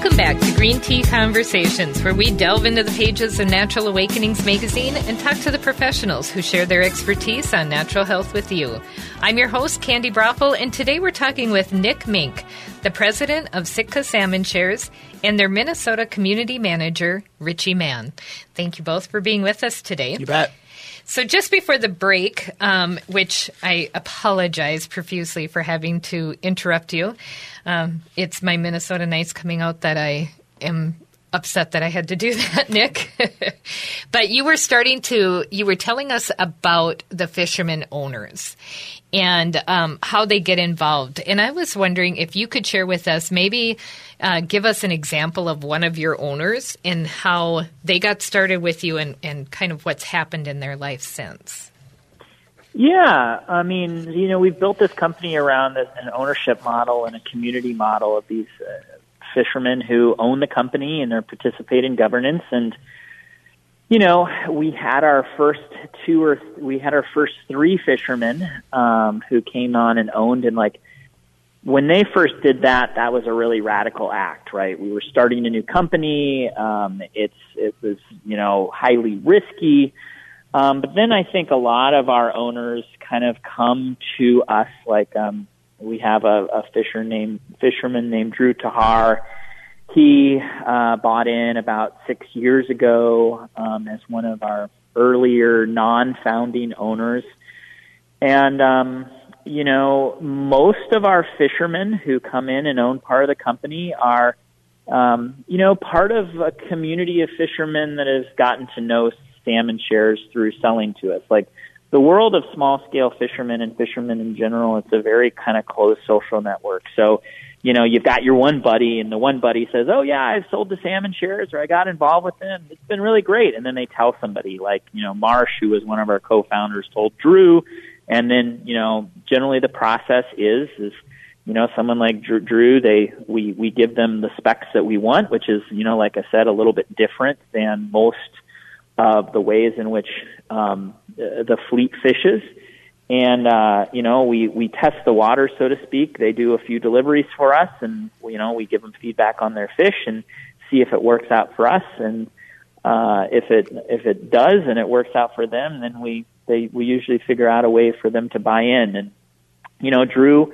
Welcome back to Green Tea Conversations, where we delve into the pages of Natural Awakenings magazine and talk to the professionals who share their expertise on natural health with you. I'm your host, Candi Broeffle, and today we're talking with Nick Mink, the president of Sitka Salmon Shares, and their Minnesota community manager, Richie Mann. Thank you both for being with us today. You bet. So, just before the break, um, which I apologize profusely for having to interrupt you, um, it's my Minnesota Nice coming out that I am upset that I had to do that, Nick. but you were starting to, you were telling us about the fishermen owners and um, how they get involved. And I was wondering if you could share with us, maybe uh, give us an example of one of your owners and how they got started with you and, and kind of what's happened in their life since. Yeah, I mean, you know, we've built this company around an ownership model and a community model of these uh, fishermen who own the company and are participate in governance and you know, we had our first two or th- we had our first three fishermen um, who came on and owned and like when they first did that, that was a really radical act, right? We were starting a new company. Um, it's it was you know highly risky, um, but then I think a lot of our owners kind of come to us like um, we have a, a fisher named fisherman named Drew Tahar he uh, bought in about six years ago um, as one of our earlier non-founding owners, and um, you know most of our fishermen who come in and own part of the company are um, you know part of a community of fishermen that has gotten to know salmon shares through selling to us, like. The world of small scale fishermen and fishermen in general, it's a very kind of closed social network. So, you know, you've got your one buddy and the one buddy says, "Oh yeah, I've sold the salmon shares or I got involved with them. It's been really great." And then they tell somebody like, you know, Marsh, who was one of our co-founders, told Drew, and then, you know, generally the process is is you know, someone like Drew, Drew they we we give them the specs that we want, which is, you know, like I said, a little bit different than most of the ways in which um the fleet fishes and uh, you know we we test the water, so to speak. They do a few deliveries for us, and you know we give them feedback on their fish and see if it works out for us. And uh, if it if it does and it works out for them, then we they we usually figure out a way for them to buy in. And you know, Drew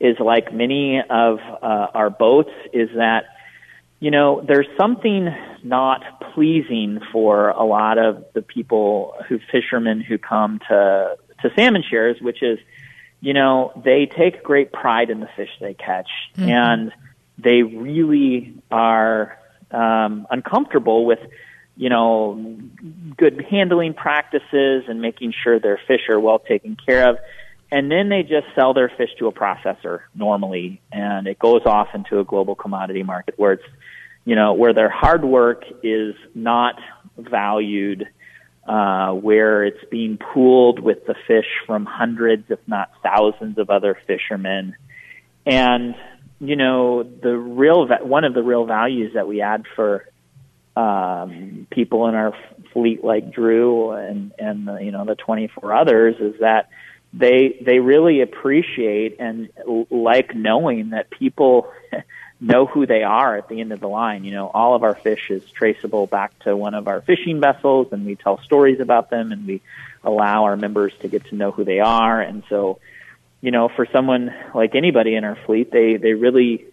is like many of uh, our boats is that you know there's something not pleasing for a lot of the people who fishermen who come to to salmon shares, which is, you know, they take great pride in the fish they catch, mm-hmm. and they really are um, uncomfortable with, you know, good handling practices and making sure their fish are well taken care of. And then they just sell their fish to a processor normally, and it goes off into a global commodity market where it's, you know, where their hard work is not valued uh, where it's being pooled with the fish from hundreds, if not thousands, of other fishermen. And you know, the real one of the real values that we add for um, people in our fleet, like Drew and and the, you know the 24 others, is that they they really appreciate and like knowing that people know who they are at the end of the line. You know, all of our fish is traceable back to one of our fishing vessels, and we tell stories about them, and we allow our members to get to know who they are. And so, you know, for someone like anybody in our fleet, they they really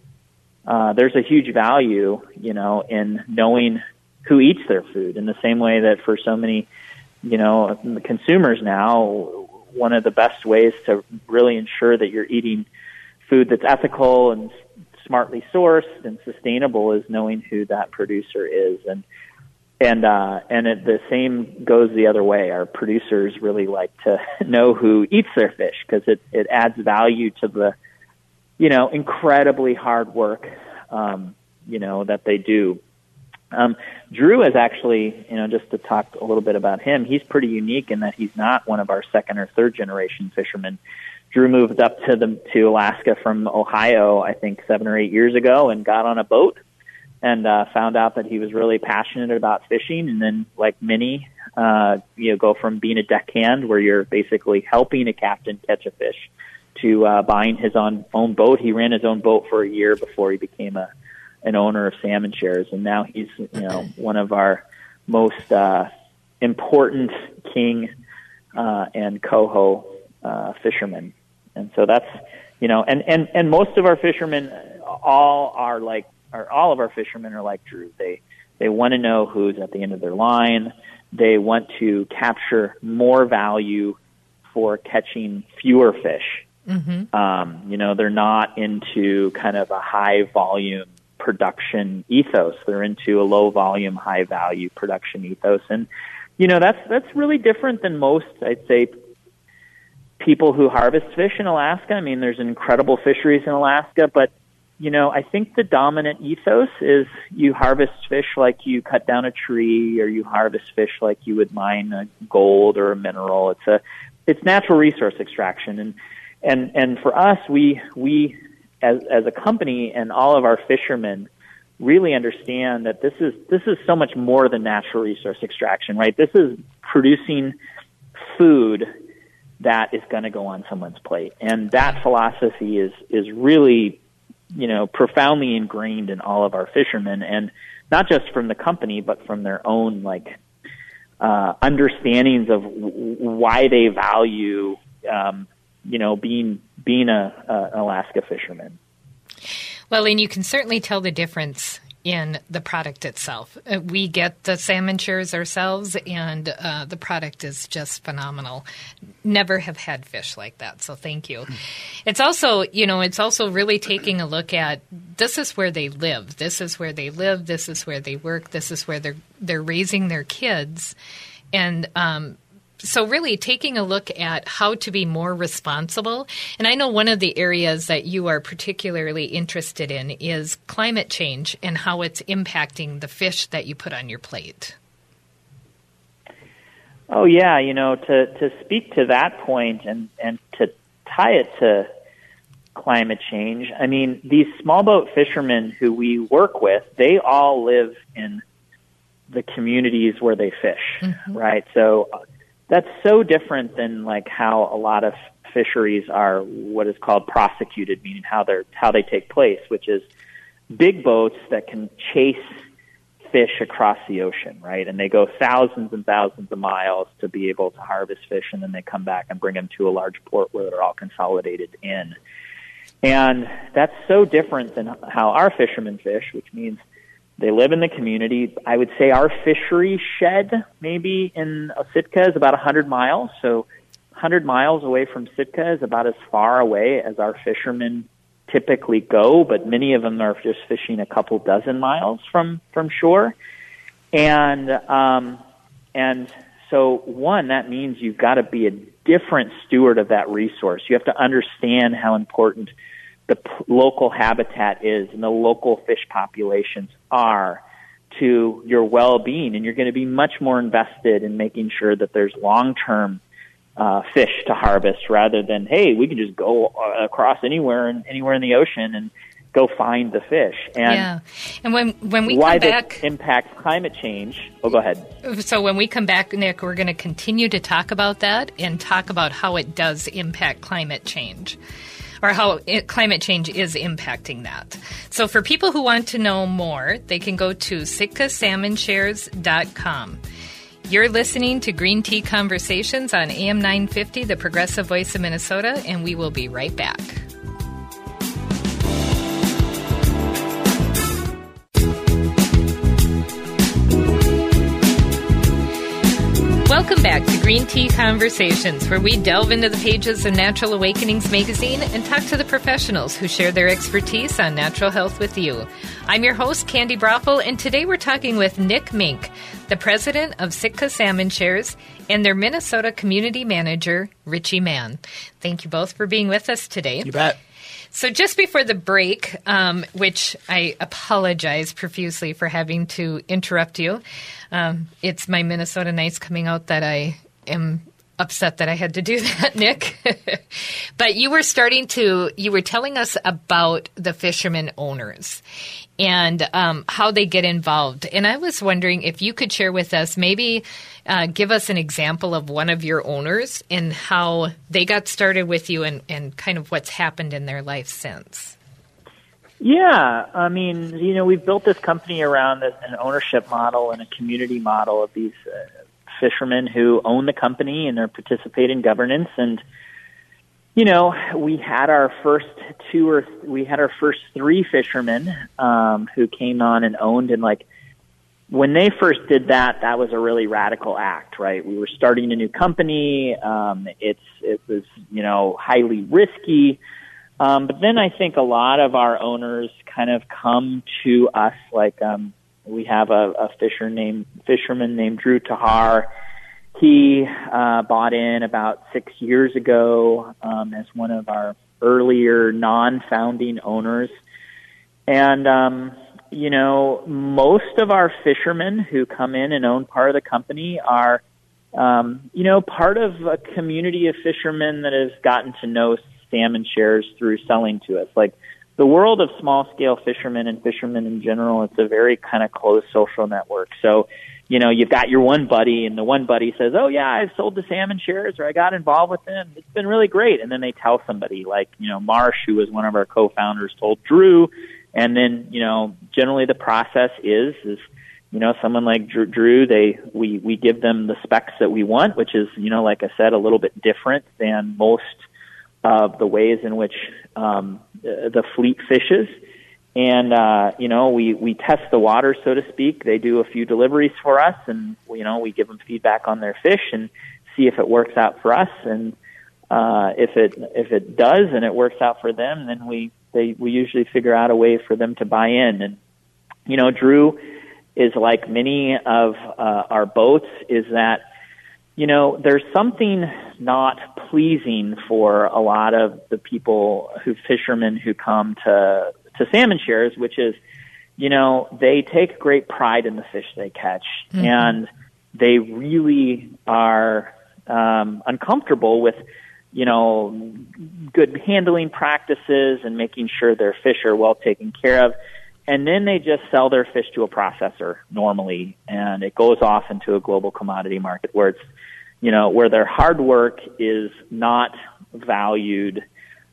uh, there's a huge value, you know, in knowing who eats their food. In the same way that for so many, you know, consumers now, one of the best ways to really ensure that you're eating food that's ethical and smartly sourced and sustainable is knowing who that producer is. And and uh and it, the same goes the other way. Our producers really like to know who eats their fish because it it adds value to the you know incredibly hard work um you know that they do. Um Drew is actually you know just to talk a little bit about him he's pretty unique in that he's not one of our second or third generation fishermen Drew moved up to the to Alaska from Ohio, I think seven or eight years ago, and got on a boat and uh, found out that he was really passionate about fishing. And then, like many, uh, you know, go from being a deckhand, where you're basically helping a captain catch a fish, to uh, buying his own own boat. He ran his own boat for a year before he became a an owner of salmon shares, and now he's you know one of our most uh, important king uh, and coho uh, fishermen, and so that's you know, and and and most of our fishermen, all are like, or all of our fishermen are like Drew. They they want to know who's at the end of their line. They want to capture more value for catching fewer fish. Mm-hmm. Um, you know, they're not into kind of a high volume production ethos. They're into a low volume, high value production ethos, and you know that's that's really different than most. I'd say people who harvest fish in Alaska. I mean, there's incredible fisheries in Alaska, but you know, I think the dominant ethos is you harvest fish like you cut down a tree, or you harvest fish like you would mine a gold or a mineral. It's a it's natural resource extraction, and and and for us, we we as as a company and all of our fishermen really understand that this is this is so much more than natural resource extraction, right? This is producing food that is going to go on someone's plate, and that philosophy is is really you know, profoundly ingrained in all of our fishermen, and not just from the company, but from their own like uh, understandings of w- why they value, um, you know, being being a, a, Alaska fisherman. Well, and you can certainly tell the difference in the product itself. Uh, we get the salmon shares ourselves, and uh, the product is just phenomenal. Never have had fish like that, so thank you. It's also, you know, it's also really taking a look at this is where they live. This is where they live. This is where they work. This is where they're they're raising their kids, and um, so really taking a look at how to be more responsible and i know one of the areas that you are particularly interested in is climate change and how it's impacting the fish that you put on your plate oh yeah you know to to speak to that point and and to tie it to climate change i mean these small boat fishermen who we work with they all live in the communities where they fish mm-hmm. right so that's so different than like how a lot of fisheries are what is called prosecuted, meaning how they're how they take place, which is big boats that can chase fish across the ocean, right? And they go thousands and thousands of miles to be able to harvest fish, and then they come back and bring them to a large port where they're all consolidated in. And that's so different than how our fishermen fish, which means they live in the community. I would say our fishery shed, maybe in Sitka, is about 100 miles. So 100 miles away from Sitka is about as far away as our fishermen typically go, but many of them are just fishing a couple dozen miles from from shore. And um, and so one that means you've got to be a different steward of that resource. You have to understand how important the p- local habitat is and the local fish populations are to your well-being. And you're going to be much more invested in making sure that there's long-term uh, fish to harvest rather than hey we can just go uh, across anywhere and anywhere in the ocean and go find the fish. And yeah. And when when we why come back impacts climate change oh go ahead. So when we come back nick we're going to continue to talk about that and talk about how it does impact climate change or how it, climate change is impacting that. So for people who want to know more, they can go to sitkasalmonshares.com. You're listening to Green Tea Conversations on AM 950, the progressive voice of Minnesota, and we will be right back. Welcome back to Green Tea Conversations, where we delve into the pages of Natural Awakenings magazine and talk to the professionals who share their expertise on natural health with you. I'm your host, Candi Broeffle, and today we're talking with Nick Mink, the president of Sitka Salmon Shares, and their Minnesota community manager, Richie Mann. Thank you both for being with us today. You bet. So, just before the break, um, which I apologize profusely for having to interrupt you, um, it's my Minnesota Nice coming out that I am upset that I had to do that, Nick. but you were starting to, you were telling us about the fishermen owners and um, how they get involved. And I was wondering if you could share with us, maybe uh, give us an example of one of your owners and how they got started with you and, and kind of what's happened in their life since. Yeah, I mean, you know, we've built this company around an ownership model and a community model of these uh, fishermen who own the company and are participate in governance. And you know, we had our first two or th- we had our first three fishermen um, who came on and owned and like when they first did that, that was a really radical act, right? We were starting a new company. Um, it's it was you know highly risky. Um, but then I think a lot of our owners kind of come to us like um, we have a, a fisher named fisherman named Drew Tahar. He uh, bought in about six years ago um, as one of our earlier non-founding owners, and um, you know most of our fishermen who come in and own part of the company are um, you know part of a community of fishermen that has gotten to know salmon shares through selling to us. Like the world of small scale fishermen and fishermen in general, it's a very kind of closed social network. So, you know, you've got your one buddy and the one buddy says, Oh yeah, I've sold the salmon shares or I got involved with them. It's been really great. And then they tell somebody like, you know, Marsh, who was one of our co-founders told Drew. And then, you know, generally the process is, is, you know, someone like Drew, they, we, we give them the specs that we want, which is, you know, like I said, a little bit different than most of the ways in which um, the fleet fishes. And uh, you know, we we test the water, so to speak. They do a few deliveries for us, and you know, we give them feedback on their fish and see if it works out for us. And uh, if it if it does and it works out for them, then we they we usually figure out a way for them to buy in. And you know, Drew is like many of uh, our boats, is that you know, there's something not pleasing for a lot of the people who fishermen who come to to salmon shares, which is, you know, they take great pride in the fish they catch, mm-hmm. and they really are um, uncomfortable with, you know, good handling practices and making sure their fish are well taken care of. And then they just sell their fish to a processor normally, and it goes off into a global commodity market where it's you know, where their hard work is not valued,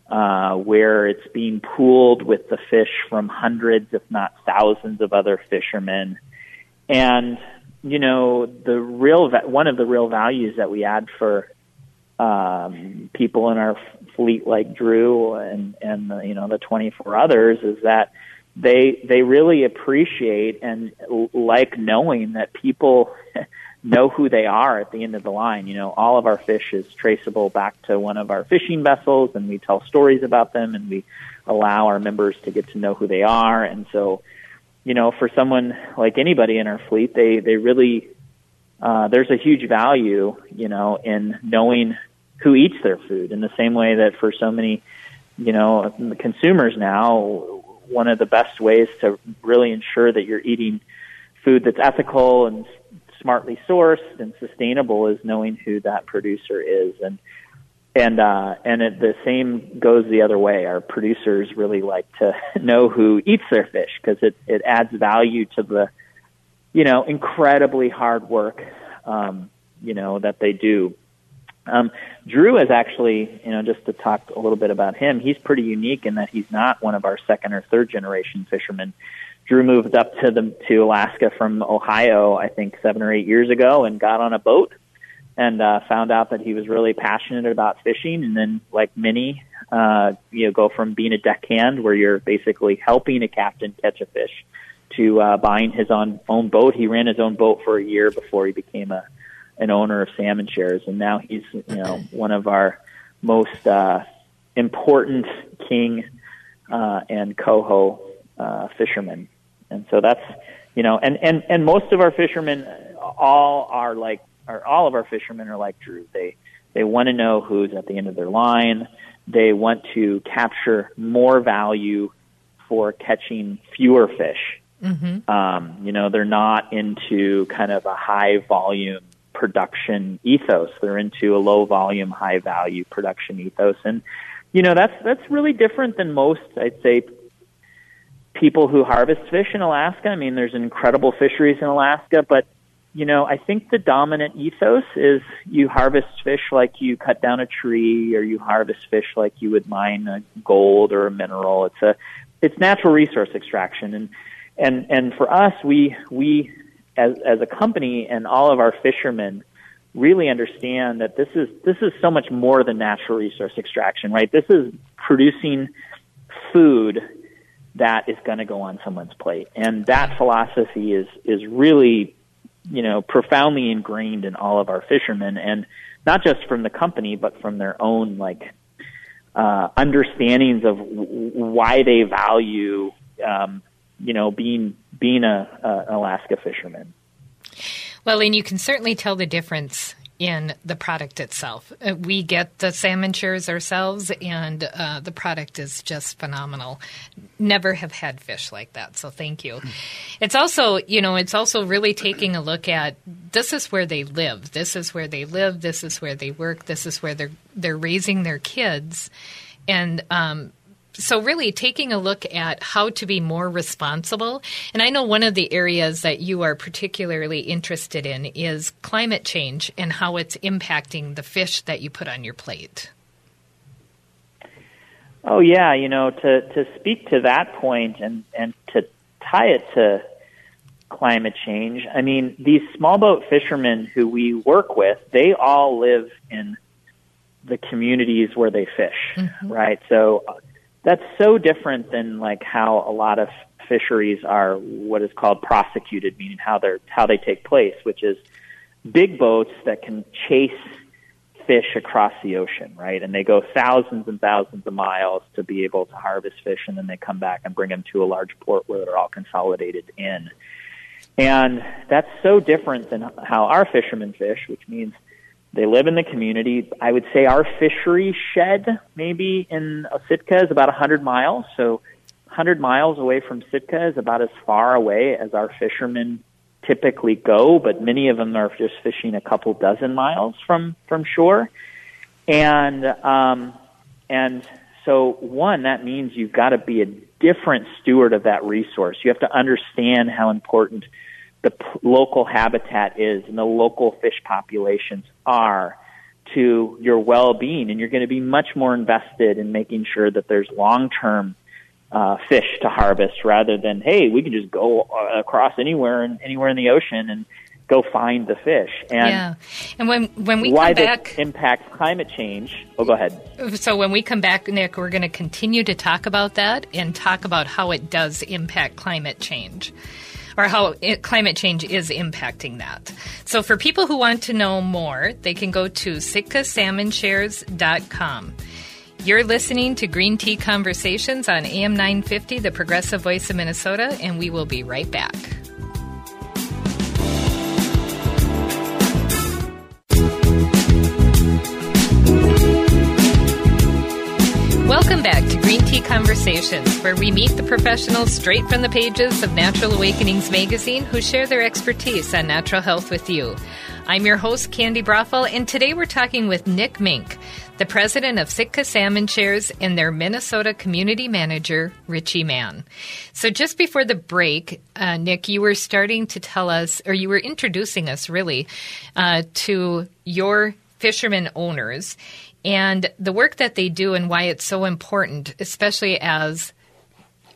uh, where it's being pooled with the fish from hundreds, if not thousands, of other fishermen. And, you know, the real, one of the real values that we add for, um, people in our fleet like Drew and, and, the, you know, the 24 others is that they, they really appreciate and like knowing that people, know who they are at the end of the line. You know, all of our fish is traceable back to one of our fishing vessels, and we tell stories about them, and we allow our members to get to know who they are. And so, you know, for someone like anybody in our fleet, they they really uh, there's a huge value, you know, in knowing who eats their food. In the same way that for so many, you know, consumers now, one of the best ways to really ensure that you're eating food that's ethical and smartly sourced and sustainable is knowing who that producer is. And and uh and it, the same goes the other way. Our producers really like to know who eats their fish because it it adds value to the you know incredibly hard work um you know that they do. Um Drew is actually you know just to talk a little bit about him he's pretty unique in that he's not one of our second or third generation fishermen Drew moved up to the to Alaska from Ohio, I think seven or eight years ago, and got on a boat and uh, found out that he was really passionate about fishing. And then, like many, uh, you know, go from being a deckhand, where you're basically helping a captain catch a fish, to uh, buying his own own boat. He ran his own boat for a year before he became a an owner of salmon shares, and now he's you know one of our most uh, important king uh, and coho uh, fishermen and so that's you know, and and and most of our fishermen, all are like, or all of our fishermen are like Drew. They they want to know who's at the end of their line. They want to capture more value for catching fewer fish. Mm-hmm. Um, you know, they're not into kind of a high volume production ethos. They're into a low volume, high value production ethos, and you know that's that's really different than most. I'd say people who harvest fish in Alaska. I mean, there's incredible fisheries in Alaska, but you know, I think the dominant ethos is you harvest fish like you cut down a tree or you harvest fish like you would mine a gold or a mineral. It's a it's natural resource extraction, and and and for us, we we as as a company and all of our fishermen really understand that this is this is so much more than natural resource extraction, right? This is producing food that is going to go on someone's plate, and that philosophy is is really you know profoundly ingrained in all of our fishermen, and not just from the company, but from their own like uh, understandings of w- why they value um, you know being being a, a, Alaska fisherman. Well, and you can certainly tell the difference in the product itself. Uh, we get the salmon shares ourselves, and uh, the product is just phenomenal. Never have had fish like that, so thank you. It's also, you know, it's also really taking a look at this is where they live. This is where they live. This is where they work. This is where they're they're raising their kids, and um, so really taking a look at how to be more responsible and i know one of the areas that you are particularly interested in is climate change and how it's impacting the fish that you put on your plate oh yeah you know to to speak to that point and and to tie it to climate change i mean these small boat fishermen who we work with they all live in the communities where they fish, mm-hmm. right? So that's so different than like how a lot of fisheries are what is called prosecuted, meaning how they're how they take place, which is big boats that can chase fish across the ocean, right? And they go thousands and thousands of miles to be able to harvest fish, and then they come back and bring them to a large port where they're all consolidated in. And that's so different than how our fishermen fish, which means they live in the community. I would say our fishery shed, maybe in Sitka, is about 100 miles. So 100 miles away from Sitka is about as far away as our fishermen typically go, but many of them are just fishing a couple dozen miles from from shore. And um, and so one that means you've got to be a different steward of that resource. You have to understand how important the p- local habitat is and the local fish populations are to your well-being and you're going to be much more invested in making sure that there's long-term uh, fish to harvest rather than hey we can just go uh, across anywhere and anywhere in the ocean and go find the fish. And yeah. And when when we why come back impacts climate change oh go ahead. So when we come back nick we're going to continue to talk about that and talk about how it does impact climate change or how it, climate change is impacting that. So for people who want to know more, they can go to sitkasalmonshares.com. You're listening to Green Tea Conversations on AM 950, the progressive voice of Minnesota, and we will be right back. Conversations, where we meet the professionals straight from the pages of Natural Awakenings magazine who share their expertise on natural health with you. I'm your host, Candi Broeffle, and today we're talking with Nick Mink, the president of Sitka Salmon Shares and their Minnesota community manager, Richie Mann. So just before the break, uh, Nick, you were starting to tell us, or you were introducing us really, uh, to your fishermen owners and the work that they do and why it's so important, especially as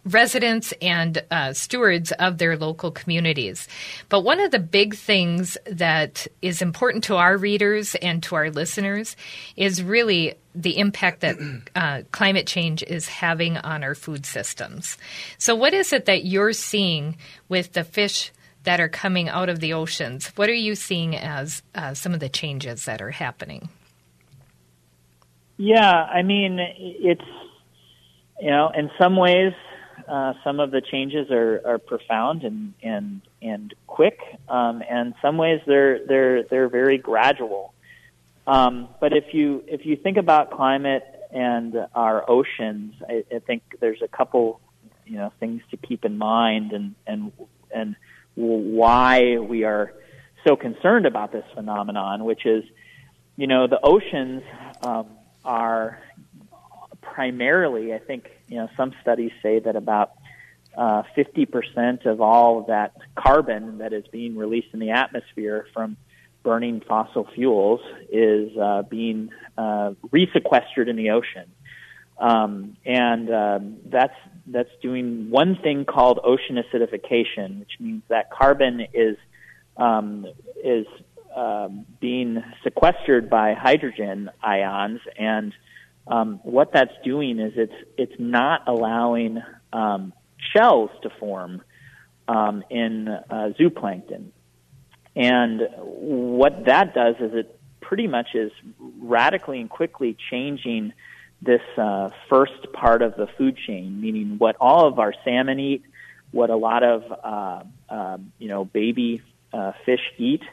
residents and uh, stewards of their local communities. But one of the big things that is important to our readers and to our listeners is really the impact that uh, climate change is having on our food systems. So, what is it that you're seeing with the fish? That are coming out of the oceans. What are you seeing as uh, some of the changes that are happening? Yeah, I mean, it's you know, in some ways, uh, some of the changes are, are profound and and and quick, um, and some ways they're they're they're very gradual. Um, but if you if you think about climate and our oceans, I, I think there's a couple you know things to keep in mind, and and and why we are so concerned about this phenomenon, which is you know the oceans. Um, are primarily, I think, you know, some studies say that about uh, 50% of all of that carbon that is being released in the atmosphere from burning fossil fuels is uh, being uh, resequestered in the ocean. Um, and um, that's that's doing one thing called ocean acidification, which means that carbon is um, is um, being sequestered by hydrogen ions, and um, what that's doing is it's it's not allowing um, shells to form um, in uh, zooplankton. And what that does is it pretty much is radically and quickly changing this uh, first part of the food chain, meaning what all of our salmon eat, what a lot of uh, uh, you know baby uh, fish eat,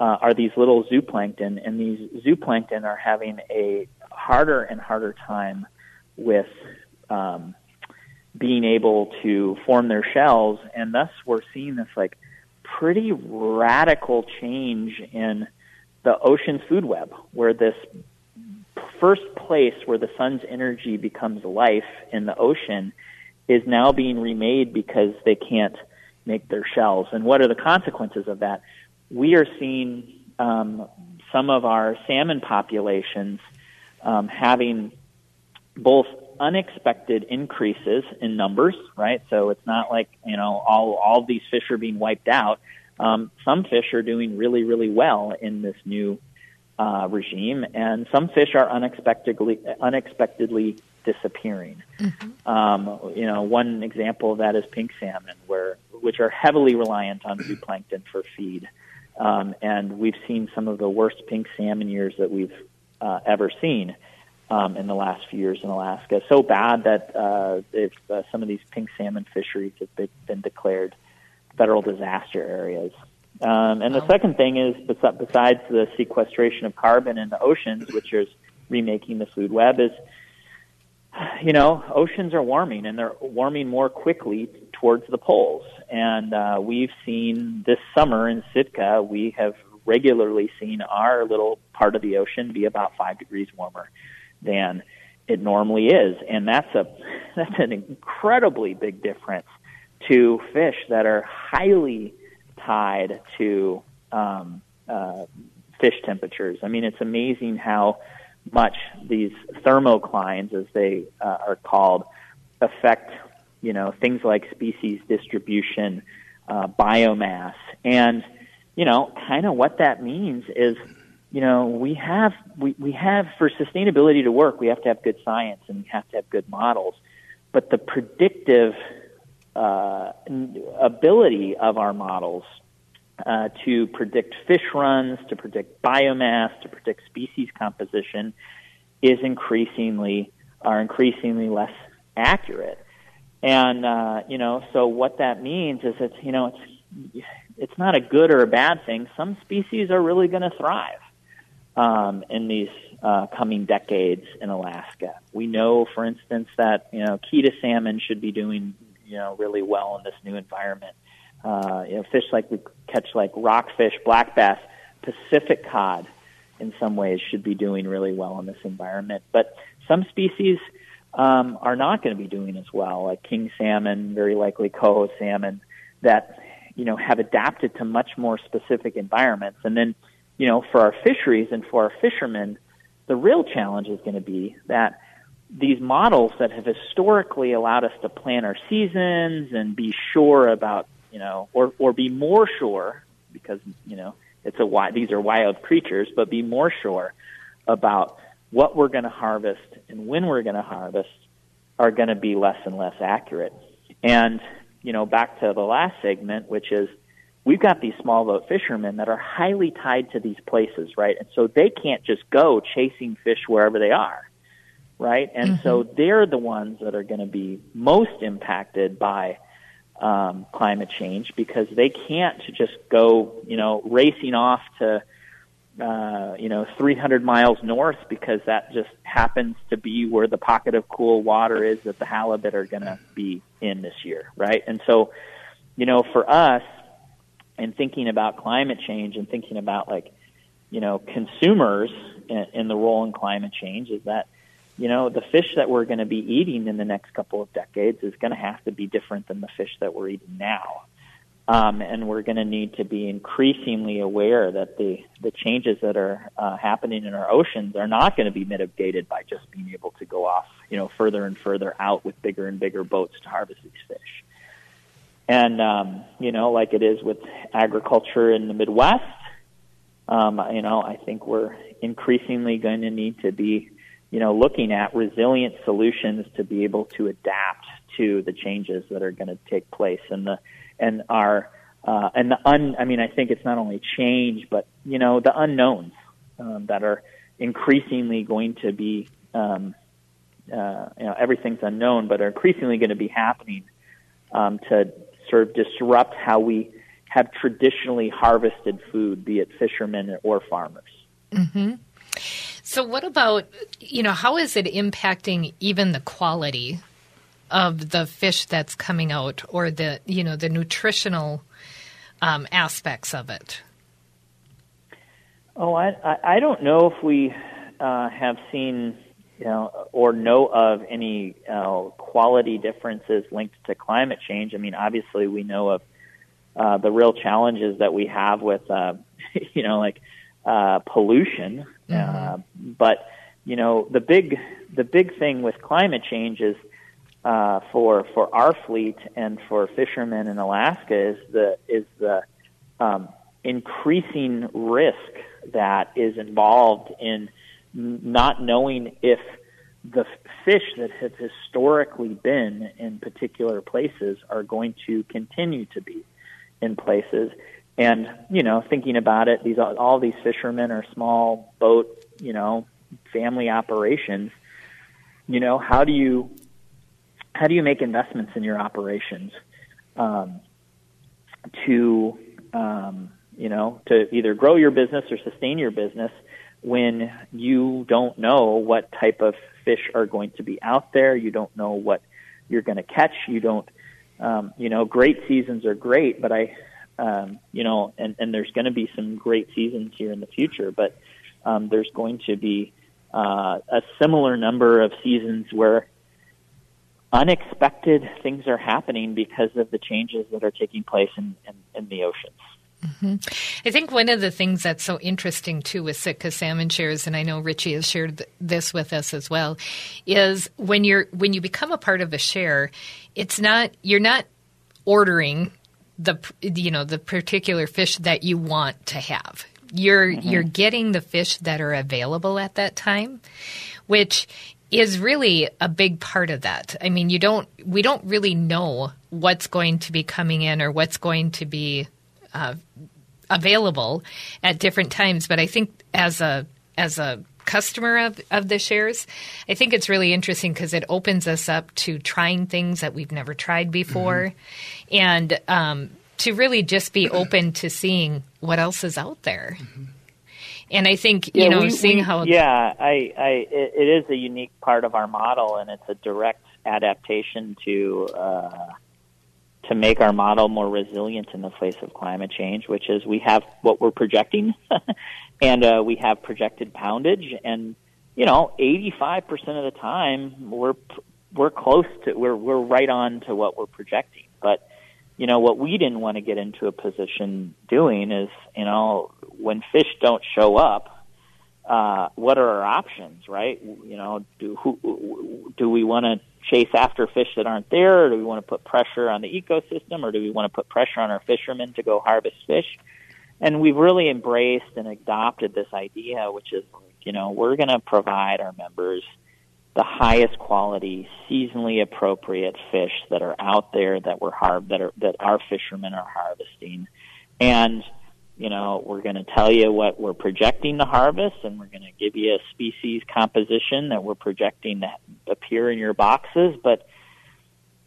uh, are these little zooplankton, and these zooplankton are having a harder and harder time with um, being able to form their shells, and thus we're seeing this like pretty radical change in the ocean's food web, where this first place where the sun's energy becomes life in the ocean is now being remade because they can't make their shells. And what are the consequences of that? We are seeing um, some of our salmon populations um, having both unexpected increases in numbers, right? So it's not like you know all all these fish are being wiped out. Um, some fish are doing really really well in this new uh, regime, and some fish are unexpectedly unexpectedly disappearing. Mm-hmm. Um, you know, one example of that is pink salmon, where which are heavily reliant on zooplankton for feed, um, and we've seen some of the worst pink salmon years that we've uh, ever seen um, in the last few years in Alaska. So bad that uh, if, uh, some of these pink salmon fisheries have been, been declared federal disaster areas. Um, and the second thing is, besides the sequestration of carbon in the oceans, which is remaking the food web, is you know oceans are warming and they're warming more quickly towards the poles. And uh, we've seen this summer in Sitka, we have regularly seen our little part of the ocean be about five degrees warmer than it normally is, and that's a that's an incredibly big difference to fish that are highly tied to um, uh, fish temperatures. I mean, it's amazing how much these thermoclines, as they uh, are called, affect you know things like species distribution, uh, biomass, and you know, kind of what that means is, you know, we have we, we have for sustainability to work, we have to have good science and we have to have good models, but the predictive uh, ability of our models uh, to predict fish runs, to predict biomass, to predict species composition is increasingly are increasingly less accurate. And uh, you know, so what that means is it's you know it's it's not a good or a bad thing. Some species are really going to thrive um, in these uh, coming decades in Alaska. We know, for instance, that you know Keta salmon should be doing you know really well in this new environment. Uh, you know, fish like we catch like rockfish, black bass, Pacific cod, in some ways should be doing really well in this environment. But some species um, are not going to be doing as well, like king salmon, very likely coho salmon, that you know have adapted to much more specific environments. And then, you know, for our fisheries and for our fishermen, the real challenge is going to be that these models that have historically allowed us to plan our seasons and be sure about you know, or or be more sure because you know it's a these are wild creatures, but be more sure about what we're going to harvest and when we're going to harvest are going to be less and less accurate. And you know, back to the last segment, which is we've got these small boat fishermen that are highly tied to these places, right? And so they can't just go chasing fish wherever they are, right? And mm-hmm. so they're the ones that are going to be most impacted by um, climate change because they can't just go, you know, racing off to, uh, you know, 300 miles north because that just happens to be where the pocket of cool water is that the halibut are going to be in this year, right? And so, you know, for us, and thinking about climate change and thinking about like, you know, consumers in, in the role in climate change is that you know, the fish that we're going to be eating in the next couple of decades is going to have to be different than the fish that we're eating now. Um, and we're going to need to be increasingly aware that the, the changes that are uh, happening in our oceans are not going to be mitigated by just being able to go off you know, further and further out with bigger and bigger boats to harvest these fish. And um, you know, like it is with agriculture in the Midwest, um, you know, I think we're increasingly going to need to be, you know, looking at resilient solutions to be able to adapt to the changes that are going to take place and the and our uh, and the un. I mean, I think it's not only change, but you know, the unknowns um, that are increasingly going to be, um, uh, you know, everything's unknown, but are increasingly going to be happening um, to sort of disrupt how we have traditionally harvested food, be it fishermen or farmers. Mm-hmm. So, what about, you know, how is it impacting even the quality of the fish that's coming out or the, you know, the nutritional um, aspects of it? Oh, I, I don't know if we uh, have seen you know, or know of any uh, quality differences linked to climate change. I mean, obviously, we know of uh, the real challenges that we have with, uh, you know, like uh, pollution. Mm-hmm. Uh, but you know, the big the big thing with climate change is uh, for for our fleet and for fishermen in Alaska is the is the um, increasing risk that is involved in not knowing if the fish that have historically been in particular places are going to continue to be in places. And you know, thinking about it, these all these fishermen are small boat, you know, family operations. You know, how do you how do you make investments in your operations um, to um, you know to either grow your business or sustain your business when you don't know what type of fish are going to be out there. You don't know what you're going to catch. You don't, um, you know, great seasons are great, but I, um, you know, and, and there's going to be some great seasons here in the future, but um, there's going to be uh, a similar number of seasons where unexpected things are happening because of the changes that are taking place in, in, in the oceans. Mm-hmm. I think one of the things that's so interesting too with Sitka salmon shares, and I know Richie has shared th- this with us as well, is when you're when you become a part of a share, it's not you're not ordering the you know the particular fish that you want to have. You're mm-hmm. you're getting the fish that are available at that time, which is really a big part of that. I mean, you don't we don't really know what's going to be coming in or what's going to be uh, available at different times. But I think as a as a customer of, of the shares, I think it's really interesting because it opens us up to trying things that we've never tried before, mm-hmm. and um, to really just be open to seeing what else is out there. Mm-hmm. And I think you yeah, know, we, seeing we, how yeah, I, I it, it is a unique part of our model, and it's a direct adaptation to. Uh, to make our model more resilient in the face of climate change, which is we have what we're projecting, and uh, we have projected poundage, and you know, 85% of the time we're we're close to we're we're right on to what we're projecting. But you know, what we didn't want to get into a position doing is, you know, when fish don't show up, uh, what are our options, right? You know, do who, do we want to chase after fish that aren't there, or do we want to put pressure on the ecosystem, or do we want to put pressure on our fishermen to go harvest fish? And we've really embraced and adopted this idea, which is, you know, we're going to provide our members the highest quality, seasonally appropriate fish that are out there that we're har- that are that our fishermen are harvesting, and you know, we're going to tell you what we're projecting to harvest, and we're going to give you a species composition that we're projecting to appear in your boxes. But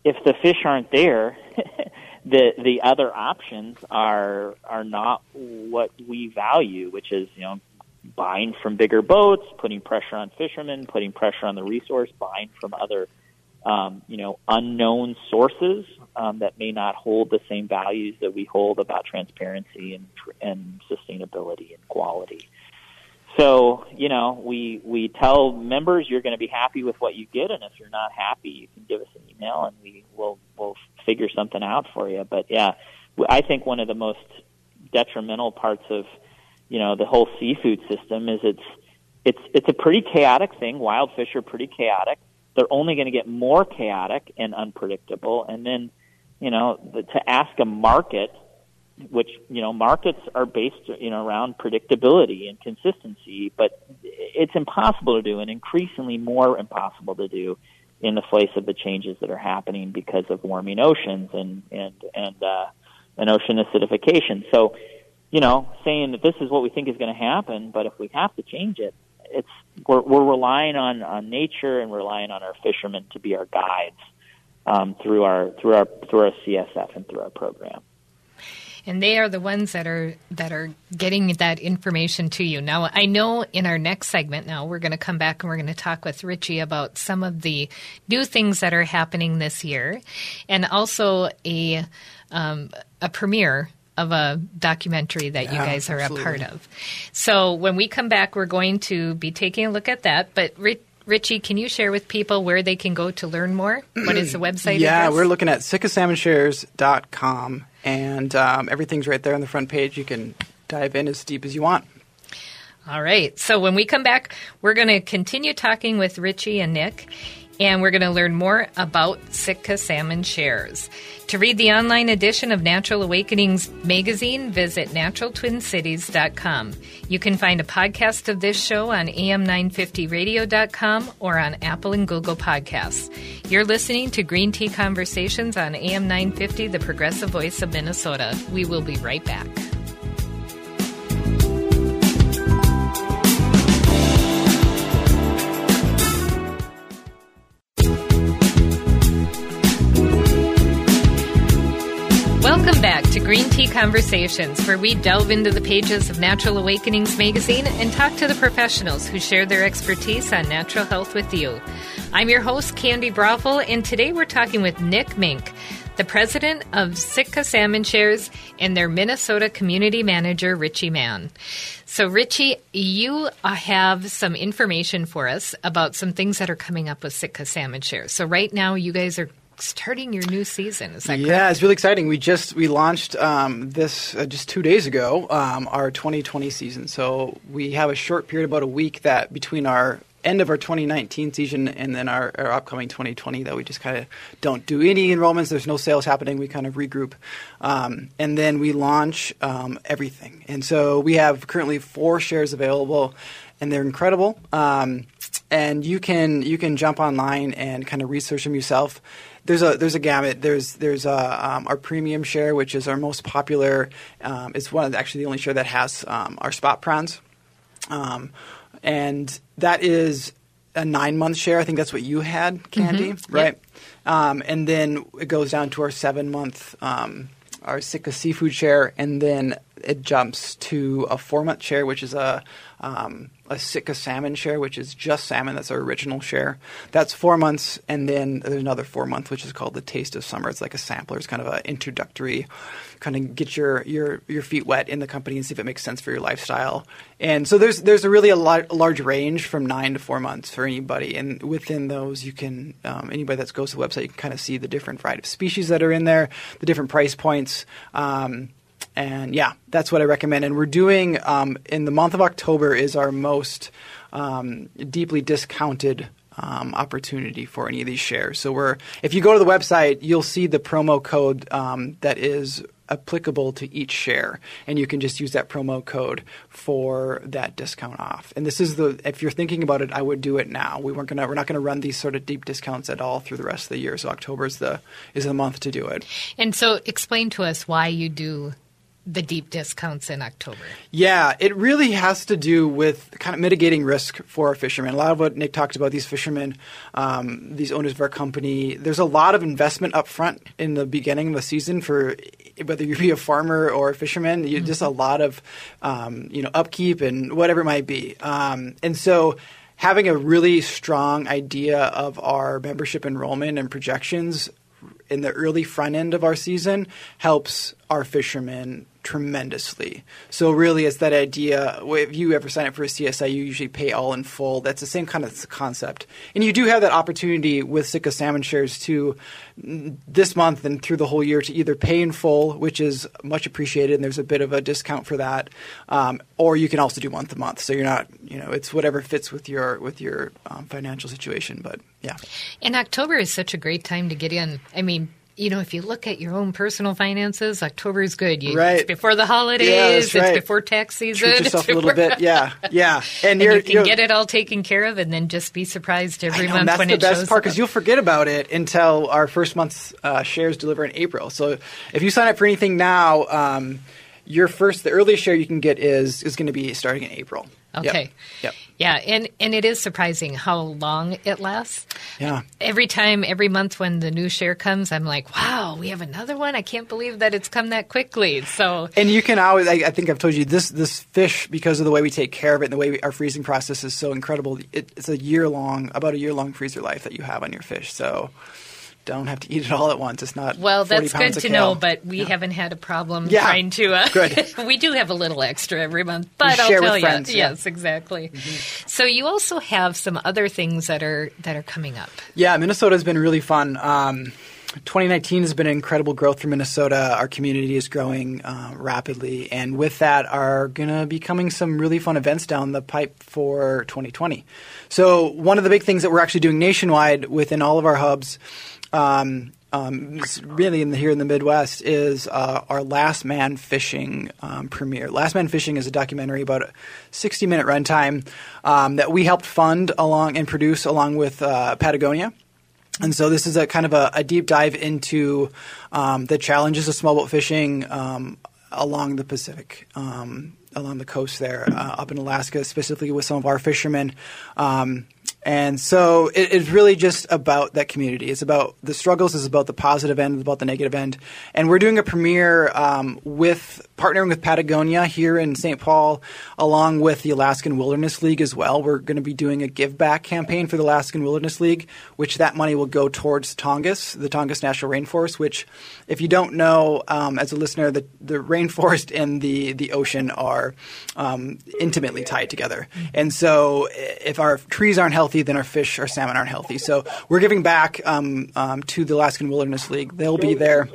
if the fish aren't there, the the other options are are not what we value, which is you know buying from bigger boats, putting pressure on fishermen, putting pressure on the resource, buying from other um, you know, unknown sources um, that may not hold the same values that we hold about transparency and, and sustainability and quality. So, you know, we we tell members you're going to be happy with what you get, and if you're not happy, you can give us an email, and we will we'll figure something out for you. But yeah, I think one of the most detrimental parts of you know the whole seafood system is it's it's it's a pretty chaotic thing. Wild fish are pretty chaotic they're only going to get more chaotic and unpredictable. And then, you know, the, to ask a market, which you know markets are based you know around predictability and consistency, but it's impossible to do, and increasingly more impossible to do in the face of the changes that are happening because of warming oceans and and and uh, and ocean acidification. So, you know, saying that this is what we think is going to happen, but if we have to change it, it's we're, we're relying on on nature and relying on our fishermen to be our guides um, through our through our through our CSF and through our program and they are the ones that are that are getting that information to you. Now, I know in our next segment now we're going to come back and we're going to talk with Richie about some of the new things that are happening this year, and also a um, a premiere of a documentary that you guys are absolutely. a part of. So when we come back, we're going to be taking a look at that. But Richie, can you share with people where they can go to learn more? What is the website? yeah, address? we're looking at sitkasalmonshares.com, and um, everything's right there on the front page. You can dive in as deep as you want. All right. So when we come back, we're going to continue talking with Richie and Nick and we're going to learn more about Sitka salmon shares. To read the online edition of Natural Awakenings magazine, visit naturaltwincities.com. You can find a podcast of this show on am950radio.com or on Apple and Google Podcasts. You're listening to Green Tea Conversations on AM950, the progressive voice of Minnesota. We will be right back. Welcome back to Green Tea Conversations, where we delve into the pages of Natural Awakenings magazine and talk to the professionals who share their expertise on natural health with you. I'm your host, Candi Broeffle, and today we're talking with Nick Mink, the president of Sitka Salmon Shares and their Minnesota community manager, Richie Mann. So, Richie, you have some information for us about some things that are coming up with Sitka Salmon Shares. So, right now, you guys are starting your new season. Is that yeah, it's really exciting. We just we launched um, this uh, just two days ago, um, our 2020 season. So we have a short period, about a week, that between our end of our 2019 season and then our, our upcoming 2020 that we just kind of don't do any enrollments. There's no sales happening. We kind of regroup, um, and then we launch um, everything. And so we have currently four shares available, and they're incredible. Um, and you can you can jump online and kind of research them yourself there's a there's a gamut. There's there's a, um, our premium share, which is our most popular. Um, it's one of the, actually the only share that has um, our spot prawns, um, and that is a nine month share. I think that's what you had, Candi, mm-hmm. right? Yep. Um, and then it goes down to our seven month um, our Sitka seafood share, and then it jumps to a four month share, which is a um, a Sitka salmon share, which is just salmon. That's our original share. That's four months, and then there's another four month, which is called the Taste of Summer. It's like a sampler. It's kind of an introductory, kind of get your your your feet wet in the company and see if it makes sense for your lifestyle. And so there's there's a really a, a large range from nine to four months for anybody, and within those you can um, anybody that goes to the website you can kind of see the different variety of species that are in there, the different price points. Um, and yeah, that's what I recommend. And we're doing um, in the month of October is our most um, deeply discounted um, opportunity for any of these shares. So we're if you go to the website, you'll see the promo code um, that is applicable to each share, and you can just use that promo code for that discount off. And this is the if you're thinking about it, I would do it now. We weren't gonna we're not gonna run these sort of deep discounts at all through the rest of the year. So October is the is the month to do it. And so explain to us why you do the deep discounts in October? Yeah, it really has to do with kind of mitigating risk for our fishermen. A lot of what Nick talked about, these fishermen, um, these owners of our company, there's a lot of investment up front in the beginning of the season for whether you be a farmer or a fisherman, you, mm-hmm. just a lot of um, you know upkeep and whatever it might be. Um, and so having a really strong idea of our membership enrollment and projections in the early front end of our season helps our fishermen tremendously. So really, it's that idea. If you ever sign up for a CSI, you usually pay all in full. That's the same kind of concept, and you do have that opportunity with Sitka Salmon shares to this month and through the whole year to either pay in full, which is much appreciated, and there's a bit of a discount for that, um, or you can also do month to month. So you're not, you know, it's whatever fits with your with your um, financial situation. But yeah, and October is such a great time to get in. I mean, you know, if you look at your own personal finances, October is good. You, right. It's before the holidays. Yeah, it's right. before tax season. Treat yourself a little bit. Yeah, yeah. And, and you can get it all taken care of, and then just be surprised every know, month that's when the it best shows part because you'll forget about it until our first month's uh, shares deliver in April. So if you sign up for anything now, um, your first, the earliest share you can get is is going to be starting in April. Okay. Yep. yep. Yeah, and, and it is surprising how long it lasts. Yeah. Every time, every month when the new share comes, I'm like, wow, we have another one. I can't believe that it's come that quickly. So, And you can always, I, I think I've told you, this this fish, because of the way we take care of it and the way we, our freezing process is so incredible, it, it's a year long, about a year long freezer life that you have on your fish. So don't have to eat it all at once. It's not well, 40 that's good to kale. know, but we haven't had a problem Yeah. trying to. Uh, Good. we do have a little extra every month, but I'll share tell you, friends, yeah. Mm-hmm. yes, exactly. So you also have some other things that are that are coming up. Yeah, Minnesota's been really fun. Um, 2019 has been incredible growth for Minnesota. Our community is growing uh, rapidly, and with that, are going to be coming some really fun events down the pipe for 2020. So, one of the big things that we're actually doing nationwide within all of our hubs. Um, um, really in the, here in the Midwest is uh, our Last Man Fishing um, premiere. Last Man Fishing is a documentary about a 60 minute runtime um, that we helped fund along and produce along with uh, Patagonia. And so this is a kind of a, a deep dive into um, the challenges of small boat fishing um, along the Pacific, um, along the coast there, uh, up in Alaska, specifically with some of our fishermen. Um, and so it, it's really just about that community. It's about the struggles, it's about the positive end, it's about the negative end. And we're doing a premiere um, with partnering with Patagonia here in St. Paul, along with the Alaskan Wilderness League as well. We're going to be doing a give back campaign for the Alaskan Wilderness League, which that money will go towards Tongass, the Tongass National Rainforest. Which, if you don't know, um, as a listener, the, the rainforest and the the ocean are um, intimately tied together. And so, if our trees aren't healthy, then our fish, our salmon aren't healthy. So we're giving back um, um, to the Alaskan Wilderness League. They'll be there.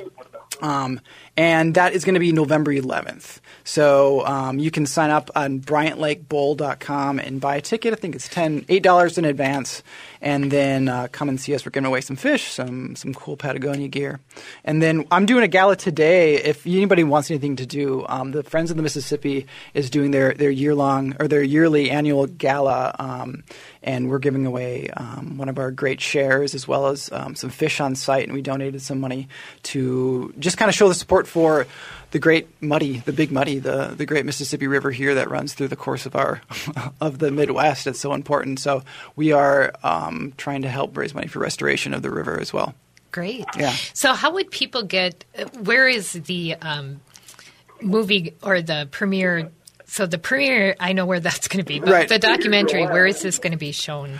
Um, and that is going to be November 11th. So um, you can sign up on BryantLakeBowl.com and buy a ticket. I think it's ten eight dollars in advance, and then uh, come and see us. We're giving away some fish, some some cool Patagonia gear, and then I'm doing a gala today. If anybody wants anything to do, um, the Friends of the Mississippi is doing their their year long or their yearly annual gala. And we're giving away um, one of our great shares as well as um, some fish on site, and we donated some money to just kind of show the support for the great muddy, the big muddy, the the great Mississippi River here that runs through the course of our of the Midwest. It's so important. So we are um, trying to help raise money for restoration of the river as well. Great. Yeah. So how would people get? Where is the um, movie or the premiere? So the premiere, I know where that's going to be, but Right. the documentary, where is this going to be shown?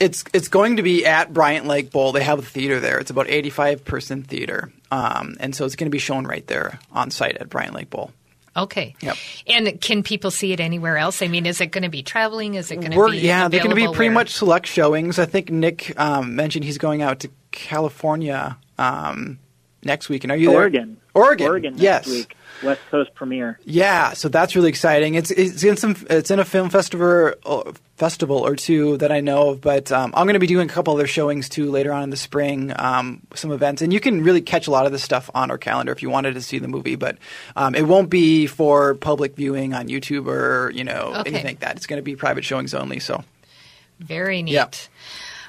It's it's going to be at Bryant Lake Bowl. They have a theater there. It's about 85 person theater, um, and so it's going to be shown right there on site at Bryant Lake Bowl. Okay. Yep. And can people see it anywhere else? I mean, is it going to be traveling? Is it going to We're, be yeah, they're going to be pretty where? much select showings. I think Nick um, mentioned he's going out to California um, next week. And are you there? Oregon. Oregon. Oregon next yes. week. West Coast premiere. Yeah, so that's really exciting. It's it's in some it's in a film festival uh, festival or two that I know of, but um, I'm going to be doing a couple other showings too later on in the spring, um, some events, and you can really catch a lot of this stuff on our calendar if you wanted to see the movie. But um, it won't be for public viewing on YouTube or you know Okay. anything like that. It's going to be private showings only. So. Very neat. Yeah.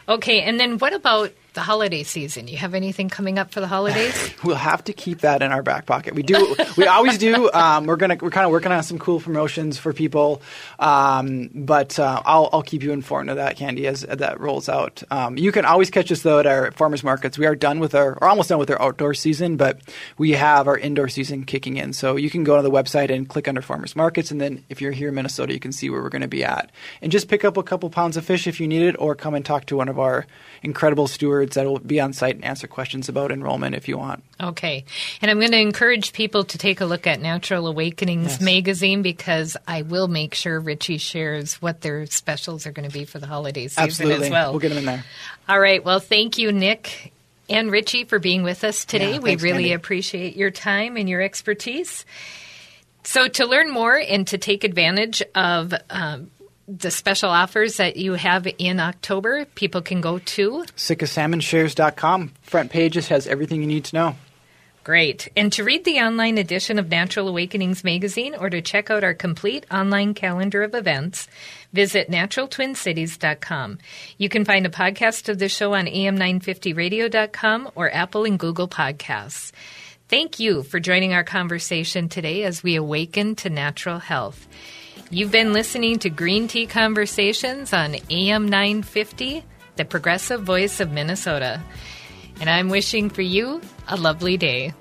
Okay, and then what about the holiday season? You have anything coming up for the holidays? We'll have to keep that in our back pocket. We do. we always do. Um, we're gonna. We're kind of working on some cool promotions for people. Um, but uh, I'll I'll keep you informed of that, Candi, as, as that rolls out. Um, you can always catch us though at our farmers markets. We are done with our, or almost done with our outdoor season, but we have our indoor season kicking in. So you can go to the website and click under farmers markets, and then if you're here in Minnesota, you can see where we're going to be at, and just pick up a couple pounds of fish if you need it, or come and talk to one of our incredible stewards experts that will be on site and answer questions about enrollment if you want. Okay. And I'm going to encourage people to take a look at Natural Awakenings yes. magazine because I will make sure Richie shares what their specials are going to be for the holiday season Absolutely. as well. We'll get them in there. All right. Well, thank you, Nick and Richie, for being with us today. Yeah, we really Mandy. appreciate your time and your expertise. So, to learn more and to take advantage of um, the special offers that you have in October, people can go to sitkasalmonshares.com. Front pages has everything you need to know. Great. And to read the online edition of Natural Awakenings magazine or to check out our complete online calendar of events, visit naturaltwincities.com. You can find a podcast of the show on am950radio.com or Apple and Google Podcasts. Thank you for joining our conversation today as we awaken to natural health. You've been listening to Green Tea Conversations on AM 950, the progressive voice of Minnesota. And I'm wishing for you a lovely day.